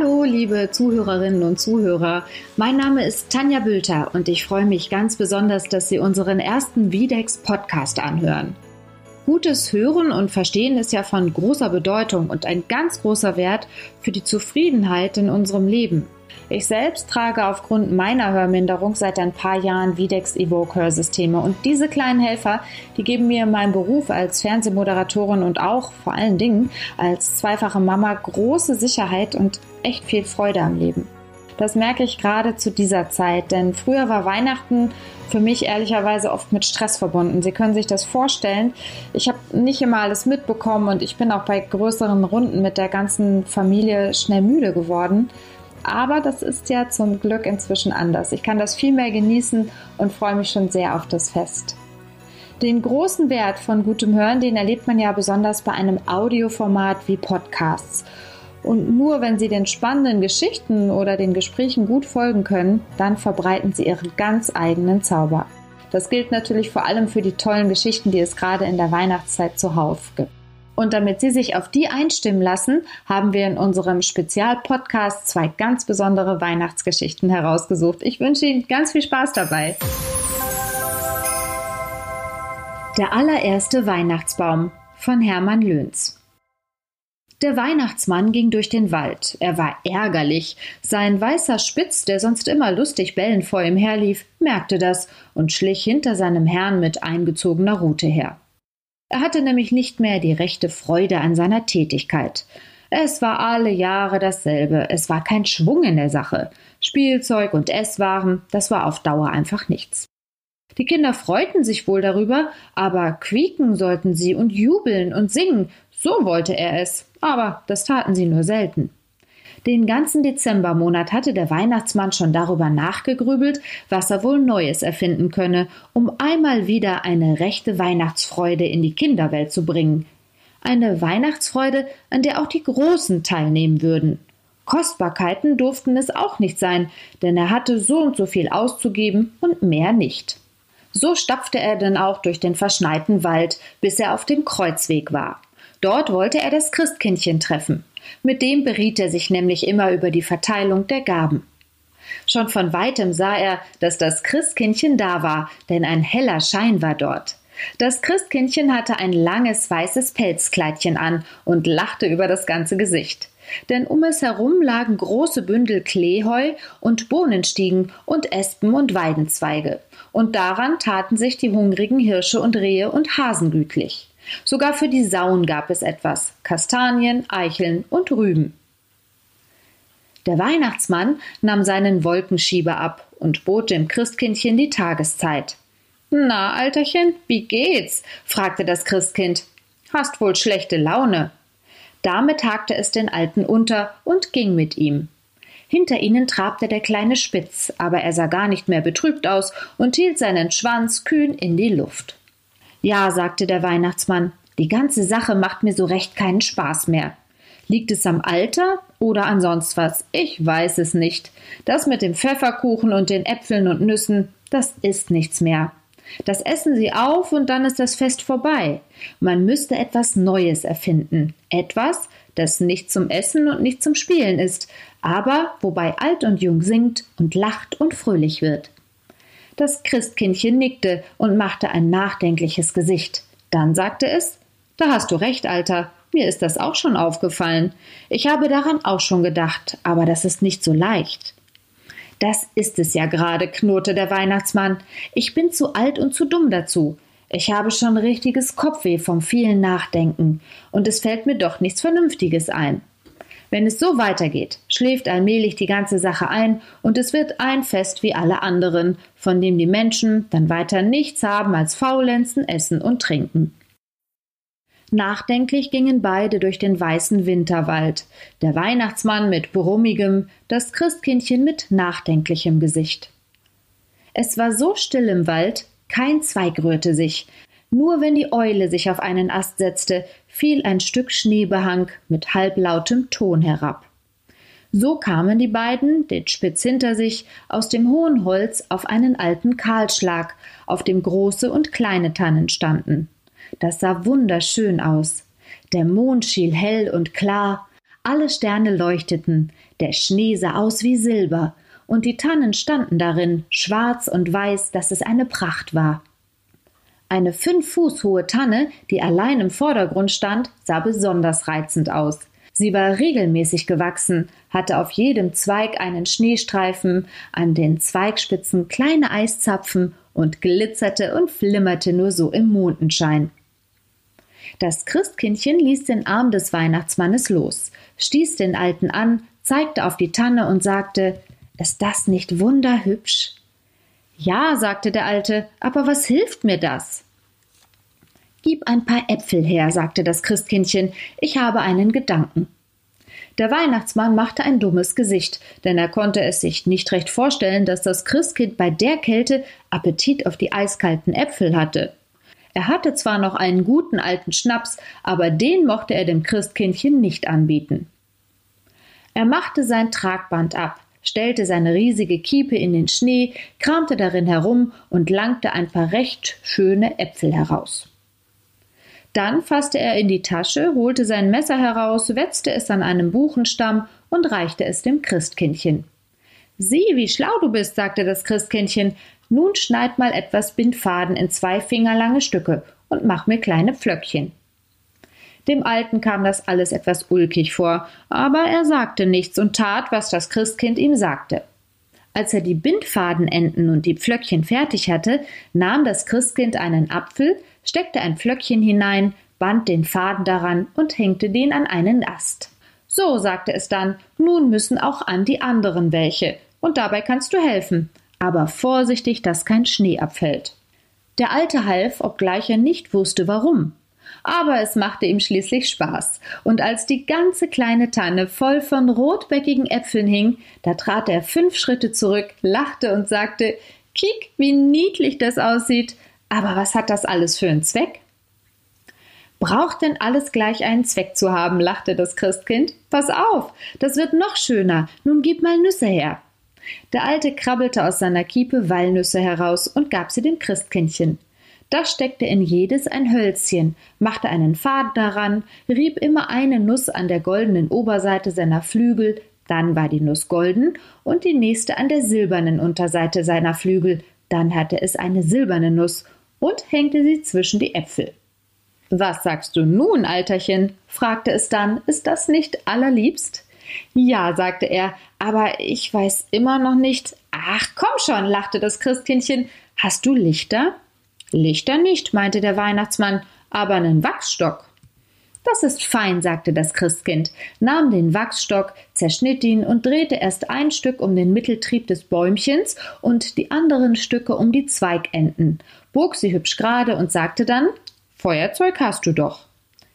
Hallo, liebe Zuhörerinnen und Zuhörer. Mein Name ist Tanja Bülter und ich freue mich ganz besonders, dass Sie unseren ersten Videx Podcast anhören. Gutes Hören und Verstehen ist ja von großer Bedeutung und ein ganz großer Wert für die Zufriedenheit in unserem Leben. Ich selbst trage aufgrund meiner Hörminderung seit ein paar Jahren Videx Evoke Hörsysteme und diese kleinen Helfer, die geben mir in meinem Beruf als Fernsehmoderatorin und auch vor allen Dingen als zweifache Mama große Sicherheit und echt viel Freude am Leben. Das merke ich gerade zu dieser Zeit, denn früher war Weihnachten für mich ehrlicherweise oft mit Stress verbunden. Sie können sich das vorstellen. Ich habe nicht immer alles mitbekommen und ich bin auch bei größeren Runden mit der ganzen Familie schnell müde geworden. Aber das ist ja zum Glück inzwischen anders. Ich kann das viel mehr genießen und freue mich schon sehr auf das Fest. Den großen Wert von gutem Hören, den erlebt man ja besonders bei einem Audioformat wie Podcasts. Und nur wenn Sie den spannenden Geschichten oder den Gesprächen gut folgen können, dann verbreiten Sie Ihren ganz eigenen Zauber. Das gilt natürlich vor allem für die tollen Geschichten, die es gerade in der Weihnachtszeit zuhauf gibt. Und damit Sie sich auf die einstimmen lassen, haben wir in unserem Spezialpodcast zwei ganz besondere Weihnachtsgeschichten herausgesucht. Ich wünsche Ihnen ganz viel Spaß dabei. Der allererste Weihnachtsbaum von Hermann Löhns. Der Weihnachtsmann ging durch den Wald. Er war ärgerlich. Sein weißer Spitz, der sonst immer lustig bellend vor ihm herlief, merkte das und schlich hinter seinem Herrn mit eingezogener Rute her. Er hatte nämlich nicht mehr die rechte Freude an seiner Tätigkeit. Es war alle Jahre dasselbe, es war kein Schwung in der Sache. Spielzeug und Esswaren, das war auf Dauer einfach nichts. Die Kinder freuten sich wohl darüber, aber quieken sollten sie und jubeln und singen, so wollte er es, aber das taten sie nur selten. Den ganzen Dezembermonat hatte der Weihnachtsmann schon darüber nachgegrübelt, was er wohl Neues erfinden könne, um einmal wieder eine rechte Weihnachtsfreude in die Kinderwelt zu bringen. Eine Weihnachtsfreude, an der auch die Großen teilnehmen würden. Kostbarkeiten durften es auch nicht sein, denn er hatte so und so viel auszugeben und mehr nicht. So stapfte er denn auch durch den verschneiten Wald, bis er auf dem Kreuzweg war. Dort wollte er das Christkindchen treffen. Mit dem beriet er sich nämlich immer über die Verteilung der Gaben. Schon von weitem sah er, dass das Christkindchen da war, denn ein heller Schein war dort. Das Christkindchen hatte ein langes weißes Pelzkleidchen an und lachte über das ganze Gesicht. Denn um es herum lagen große Bündel Kleeheu und Bohnenstiegen und Espen und Weidenzweige. Und daran taten sich die hungrigen Hirsche und Rehe und Hasen gütlich. Sogar für die Sauen gab es etwas Kastanien, Eicheln und Rüben. Der Weihnachtsmann nahm seinen Wolkenschieber ab und bot dem Christkindchen die Tageszeit. Na, Alterchen, wie geht's? fragte das Christkind. Hast wohl schlechte Laune. Damit hakte es den Alten unter und ging mit ihm. Hinter ihnen trabte der kleine Spitz, aber er sah gar nicht mehr betrübt aus und hielt seinen Schwanz kühn in die Luft. Ja, sagte der Weihnachtsmann, die ganze Sache macht mir so recht keinen Spaß mehr. Liegt es am Alter oder an sonst was? Ich weiß es nicht. Das mit dem Pfefferkuchen und den Äpfeln und Nüssen, das ist nichts mehr. Das essen sie auf und dann ist das Fest vorbei. Man müsste etwas Neues erfinden. Etwas, das nicht zum Essen und nicht zum Spielen ist, aber wobei alt und jung singt und lacht und fröhlich wird. Das Christkindchen nickte und machte ein nachdenkliches Gesicht. Dann sagte es Da hast du recht, Alter. Mir ist das auch schon aufgefallen. Ich habe daran auch schon gedacht, aber das ist nicht so leicht. Das ist es ja gerade, knurrte der Weihnachtsmann. Ich bin zu alt und zu dumm dazu. Ich habe schon richtiges Kopfweh vom vielen Nachdenken, und es fällt mir doch nichts Vernünftiges ein. Wenn es so weitergeht, schläft allmählich die ganze Sache ein und es wird ein Fest wie alle anderen, von dem die Menschen dann weiter nichts haben als Faulenzen, Essen und Trinken. Nachdenklich gingen beide durch den weißen Winterwald, der Weihnachtsmann mit brummigem, das Christkindchen mit nachdenklichem Gesicht. Es war so still im Wald, kein Zweig rührte sich, nur wenn die Eule sich auf einen Ast setzte, fiel ein Stück Schneebehang mit halblautem Ton herab. So kamen die beiden, den Spitz hinter sich, aus dem hohen Holz auf einen alten Kahlschlag, auf dem große und kleine Tannen standen. Das sah wunderschön aus. Der Mond schien hell und klar, alle Sterne leuchteten, der Schnee sah aus wie Silber, und die Tannen standen darin, schwarz und weiß, dass es eine Pracht war. Eine fünf Fuß hohe Tanne, die allein im Vordergrund stand, sah besonders reizend aus. Sie war regelmäßig gewachsen, hatte auf jedem Zweig einen Schneestreifen, an den Zweigspitzen kleine Eiszapfen und glitzerte und flimmerte nur so im Mondenschein. Das Christkindchen ließ den Arm des Weihnachtsmannes los, stieß den Alten an, zeigte auf die Tanne und sagte Ist das nicht wunderhübsch? Ja, sagte der Alte, aber was hilft mir das? Gib ein paar Äpfel her, sagte das Christkindchen, ich habe einen Gedanken. Der Weihnachtsmann machte ein dummes Gesicht, denn er konnte es sich nicht recht vorstellen, dass das Christkind bei der Kälte Appetit auf die eiskalten Äpfel hatte. Er hatte zwar noch einen guten alten Schnaps, aber den mochte er dem Christkindchen nicht anbieten. Er machte sein Tragband ab, stellte seine riesige Kiepe in den Schnee, kramte darin herum und langte ein paar recht schöne Äpfel heraus. Dann fasste er in die Tasche, holte sein Messer heraus, wetzte es an einem Buchenstamm und reichte es dem Christkindchen. Sieh, wie schlau du bist, sagte das Christkindchen. Nun schneid mal etwas Bindfaden in zwei fingerlange Stücke und mach mir kleine Pflöckchen. Dem Alten kam das alles etwas ulkig vor, aber er sagte nichts und tat, was das Christkind ihm sagte. Als er die Bindfadenenden und die Pflöckchen fertig hatte, nahm das Christkind einen Apfel, steckte ein Pflöckchen hinein, band den Faden daran und hängte den an einen Ast. So, sagte es dann, nun müssen auch an die anderen welche, und dabei kannst du helfen, aber vorsichtig, dass kein Schnee abfällt. Der Alte half, obgleich er nicht wusste warum. Aber es machte ihm schließlich Spaß, und als die ganze kleine Tanne voll von rotbäckigen Äpfeln hing, da trat er fünf Schritte zurück, lachte und sagte Kiek, wie niedlich das aussieht. Aber was hat das alles für einen Zweck? Braucht denn alles gleich einen Zweck zu haben? lachte das Christkind. Pass auf, das wird noch schöner. Nun gib mal Nüsse her. Der Alte krabbelte aus seiner Kiepe Walnüsse heraus und gab sie dem Christkindchen. Das steckte in jedes ein Hölzchen, machte einen Faden daran, rieb immer eine Nuss an der goldenen Oberseite seiner Flügel, dann war die Nuss golden und die nächste an der silbernen Unterseite seiner Flügel, dann hatte es eine silberne Nuss und hängte sie zwischen die Äpfel. Was sagst du nun, Alterchen? fragte es dann, ist das nicht allerliebst? Ja, sagte er, aber ich weiß immer noch nicht. Ach, komm schon, lachte das Christkindchen. Hast du Lichter? Lichter nicht, meinte der Weihnachtsmann, aber einen Wachsstock. Das ist fein, sagte das Christkind, nahm den Wachsstock, zerschnitt ihn und drehte erst ein Stück um den Mitteltrieb des Bäumchens und die anderen Stücke um die Zweigenden, bog sie hübsch gerade und sagte dann Feuerzeug hast du doch.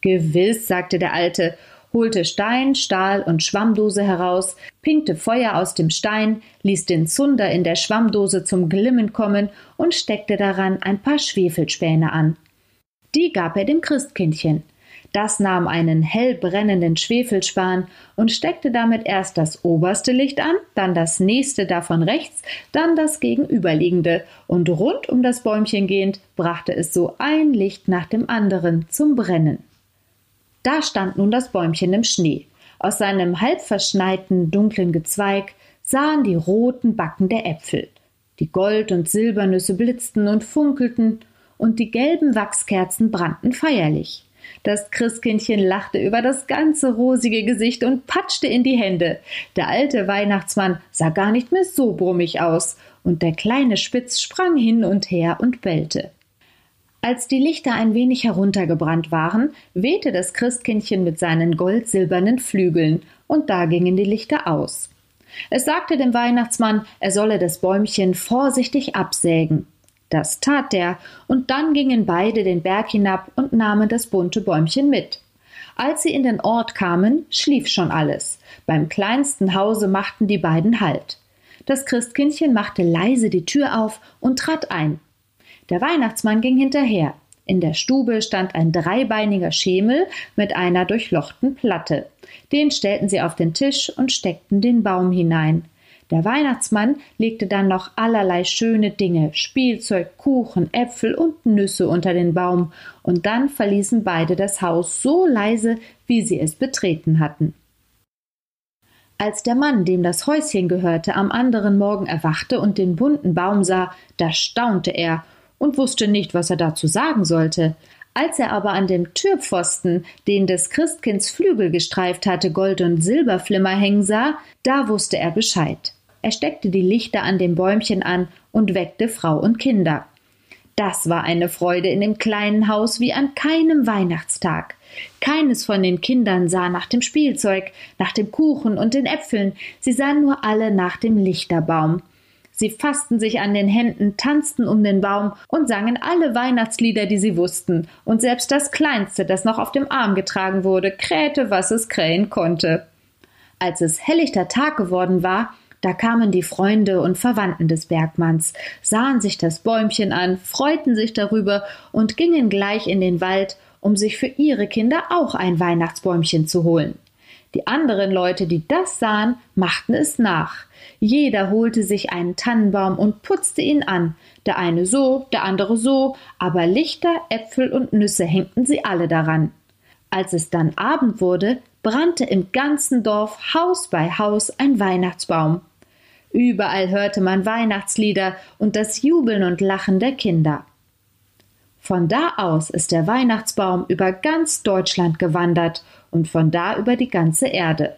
Gewiss, sagte der Alte, holte Stein, Stahl und Schwammdose heraus, pinkte Feuer aus dem Stein, ließ den Zunder in der Schwammdose zum Glimmen kommen und steckte daran ein paar Schwefelspäne an. Die gab er dem Christkindchen. Das nahm einen hell brennenden Schwefelspan und steckte damit erst das oberste Licht an, dann das nächste davon rechts, dann das gegenüberliegende, und rund um das Bäumchen gehend brachte es so ein Licht nach dem anderen zum Brennen. Da stand nun das Bäumchen im Schnee. Aus seinem halb verschneiten, dunklen Gezweig sahen die roten Backen der Äpfel. Die Gold- und Silbernüsse blitzten und funkelten, und die gelben Wachskerzen brannten feierlich. Das Christkindchen lachte über das ganze rosige Gesicht und patschte in die Hände. Der alte Weihnachtsmann sah gar nicht mehr so brummig aus, und der kleine Spitz sprang hin und her und bellte. Als die Lichter ein wenig heruntergebrannt waren, wehte das Christkindchen mit seinen goldsilbernen Flügeln, und da gingen die Lichter aus. Es sagte dem Weihnachtsmann, er solle das Bäumchen vorsichtig absägen. Das tat er, und dann gingen beide den Berg hinab und nahmen das bunte Bäumchen mit. Als sie in den Ort kamen, schlief schon alles. Beim kleinsten Hause machten die beiden Halt. Das Christkindchen machte leise die Tür auf und trat ein. Der Weihnachtsmann ging hinterher. In der Stube stand ein dreibeiniger Schemel mit einer durchlochten Platte. Den stellten sie auf den Tisch und steckten den Baum hinein. Der Weihnachtsmann legte dann noch allerlei schöne Dinge, Spielzeug, Kuchen, Äpfel und Nüsse unter den Baum, und dann verließen beide das Haus so leise, wie sie es betreten hatten. Als der Mann, dem das Häuschen gehörte, am anderen Morgen erwachte und den bunten Baum sah, da staunte er und wusste nicht, was er dazu sagen sollte. Als er aber an dem Türpfosten, den des Christkinds Flügel gestreift hatte, Gold- und Silberflimmer hängen sah, da wusste er Bescheid. Er steckte die Lichter an dem Bäumchen an und weckte Frau und Kinder. Das war eine Freude in dem kleinen Haus wie an keinem Weihnachtstag. Keines von den Kindern sah nach dem Spielzeug, nach dem Kuchen und den Äpfeln, sie sahen nur alle nach dem Lichterbaum. Sie fassten sich an den Händen, tanzten um den Baum und sangen alle Weihnachtslieder, die sie wussten, und selbst das Kleinste, das noch auf dem Arm getragen wurde, krähte, was es krähen konnte. Als es helllichter Tag geworden war, da kamen die Freunde und Verwandten des Bergmanns, sahen sich das Bäumchen an, freuten sich darüber und gingen gleich in den Wald, um sich für ihre Kinder auch ein Weihnachtsbäumchen zu holen. Die anderen Leute, die das sahen, machten es nach. Jeder holte sich einen Tannenbaum und putzte ihn an, der eine so, der andere so, aber Lichter, Äpfel und Nüsse hängten sie alle daran. Als es dann Abend wurde, brannte im ganzen Dorf Haus bei Haus ein Weihnachtsbaum. Überall hörte man Weihnachtslieder und das Jubeln und Lachen der Kinder. Von da aus ist der Weihnachtsbaum über ganz Deutschland gewandert und von da über die ganze Erde.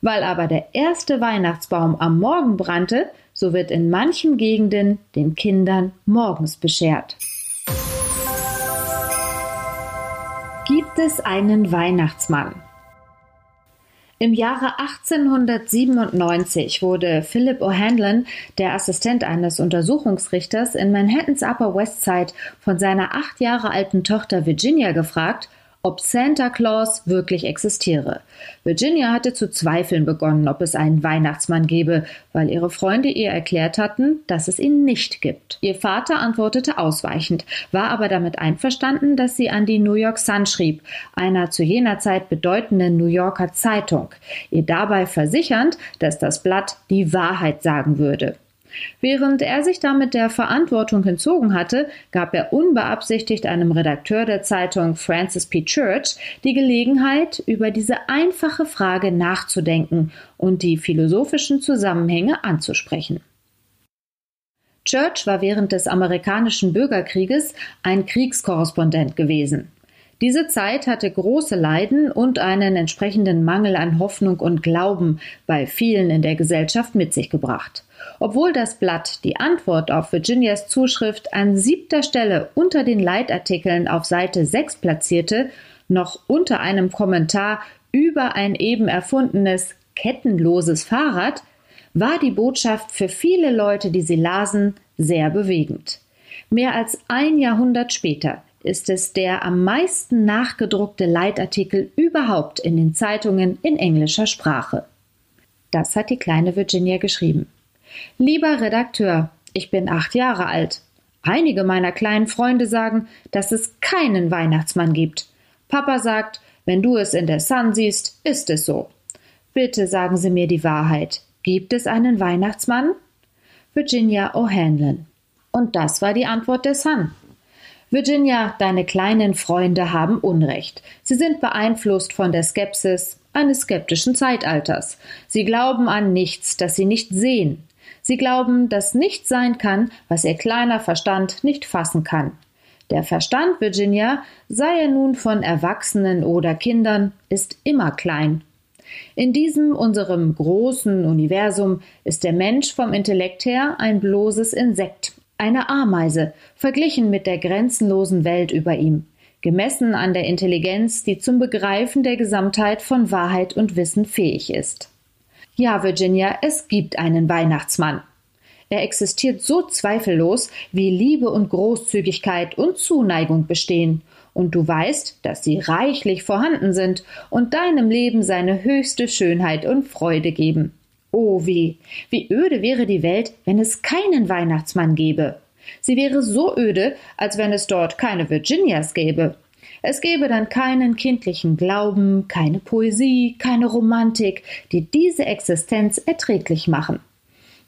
Weil aber der erste Weihnachtsbaum am Morgen brannte, so wird in manchen Gegenden den Kindern morgens beschert. Gibt es einen Weihnachtsmann? Im Jahre 1897 wurde Philip O'Hanlon, der Assistent eines Untersuchungsrichters in Manhattans Upper West Side, von seiner acht Jahre alten Tochter Virginia gefragt, ob Santa Claus wirklich existiere. Virginia hatte zu zweifeln begonnen, ob es einen Weihnachtsmann gebe, weil ihre Freunde ihr erklärt hatten, dass es ihn nicht gibt. Ihr Vater antwortete ausweichend, war aber damit einverstanden, dass sie an die New York Sun schrieb, einer zu jener Zeit bedeutenden New Yorker Zeitung, ihr dabei versichernd, dass das Blatt die Wahrheit sagen würde. Während er sich damit der Verantwortung entzogen hatte, gab er unbeabsichtigt einem Redakteur der Zeitung Francis P. Church die Gelegenheit, über diese einfache Frage nachzudenken und die philosophischen Zusammenhänge anzusprechen. Church war während des amerikanischen Bürgerkrieges ein Kriegskorrespondent gewesen. Diese Zeit hatte große Leiden und einen entsprechenden Mangel an Hoffnung und Glauben bei vielen in der Gesellschaft mit sich gebracht. Obwohl das Blatt die Antwort auf Virginias Zuschrift an siebter Stelle unter den Leitartikeln auf Seite 6 platzierte, noch unter einem Kommentar über ein eben erfundenes kettenloses Fahrrad, war die Botschaft für viele Leute, die sie lasen, sehr bewegend. Mehr als ein Jahrhundert später ist es der am meisten nachgedruckte Leitartikel überhaupt in den Zeitungen in englischer Sprache. Das hat die kleine Virginia geschrieben. Lieber Redakteur, ich bin acht Jahre alt. Einige meiner kleinen Freunde sagen, dass es keinen Weihnachtsmann gibt. Papa sagt, wenn du es in der Sun siehst, ist es so. Bitte sagen Sie mir die Wahrheit. Gibt es einen Weihnachtsmann? Virginia O'Hanlon. Und das war die Antwort der Sun. Virginia, deine kleinen Freunde haben Unrecht. Sie sind beeinflusst von der Skepsis eines skeptischen Zeitalters. Sie glauben an nichts, das sie nicht sehen. Sie glauben, dass nichts sein kann, was ihr kleiner Verstand nicht fassen kann. Der Verstand, Virginia, sei er nun von Erwachsenen oder Kindern, ist immer klein. In diesem unserem großen Universum ist der Mensch vom Intellekt her ein bloßes Insekt, eine Ameise, verglichen mit der grenzenlosen Welt über ihm, gemessen an der Intelligenz, die zum Begreifen der Gesamtheit von Wahrheit und Wissen fähig ist. Ja, Virginia, es gibt einen Weihnachtsmann. Er existiert so zweifellos, wie Liebe und Großzügigkeit und Zuneigung bestehen, und du weißt, dass sie reichlich vorhanden sind und deinem Leben seine höchste Schönheit und Freude geben. Oh weh, wie öde wäre die Welt, wenn es keinen Weihnachtsmann gäbe. Sie wäre so öde, als wenn es dort keine Virginias gäbe. Es gäbe dann keinen kindlichen Glauben, keine Poesie, keine Romantik, die diese Existenz erträglich machen.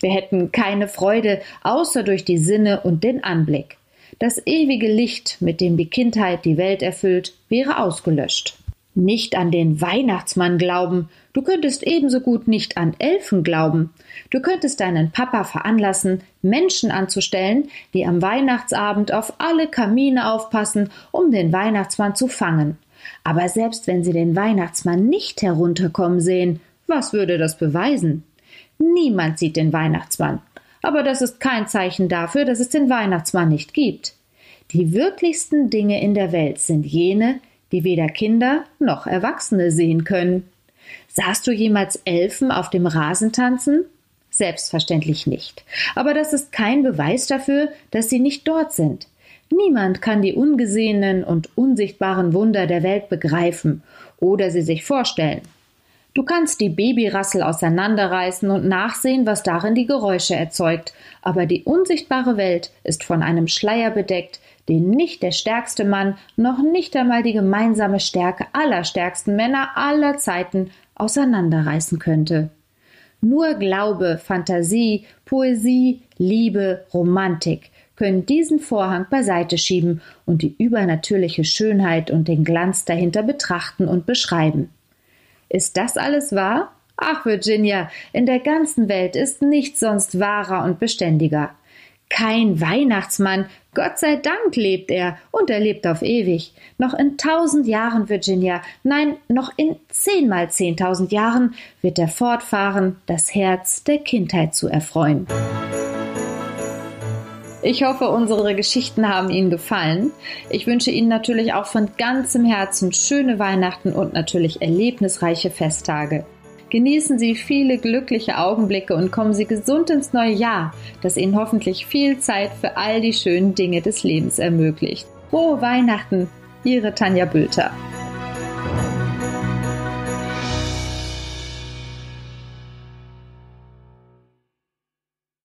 Wir hätten keine Freude außer durch die Sinne und den Anblick. Das ewige Licht, mit dem die Kindheit die Welt erfüllt, wäre ausgelöscht. Nicht an den Weihnachtsmann glauben. Du könntest ebenso gut nicht an Elfen glauben. Du könntest deinen Papa veranlassen, Menschen anzustellen, die am Weihnachtsabend auf alle Kamine aufpassen, um den Weihnachtsmann zu fangen. Aber selbst wenn sie den Weihnachtsmann nicht herunterkommen sehen, was würde das beweisen? Niemand sieht den Weihnachtsmann. Aber das ist kein Zeichen dafür, dass es den Weihnachtsmann nicht gibt. Die wirklichsten Dinge in der Welt sind jene, die weder Kinder noch Erwachsene sehen können. Sahst du jemals Elfen auf dem Rasen tanzen? Selbstverständlich nicht. Aber das ist kein Beweis dafür, dass sie nicht dort sind. Niemand kann die ungesehenen und unsichtbaren Wunder der Welt begreifen oder sie sich vorstellen. Du kannst die Babyrassel auseinanderreißen und nachsehen, was darin die Geräusche erzeugt, aber die unsichtbare Welt ist von einem Schleier bedeckt, den nicht der stärkste Mann, noch nicht einmal die gemeinsame Stärke aller stärksten Männer aller Zeiten auseinanderreißen könnte. Nur Glaube, Fantasie, Poesie, Liebe, Romantik können diesen Vorhang beiseite schieben und die übernatürliche Schönheit und den Glanz dahinter betrachten und beschreiben. Ist das alles wahr? Ach, Virginia, in der ganzen Welt ist nichts sonst wahrer und beständiger. Kein Weihnachtsmann, Gott sei Dank lebt er und er lebt auf ewig. Noch in tausend Jahren, Virginia, nein, noch in zehnmal zehntausend Jahren wird er fortfahren, das Herz der Kindheit zu erfreuen. Ich hoffe, unsere Geschichten haben Ihnen gefallen. Ich wünsche Ihnen natürlich auch von ganzem Herzen schöne Weihnachten und natürlich erlebnisreiche Festtage. Genießen Sie viele glückliche Augenblicke und kommen Sie gesund ins neue Jahr, das Ihnen hoffentlich viel Zeit für all die schönen Dinge des Lebens ermöglicht. Frohe Weihnachten, Ihre Tanja Bülter.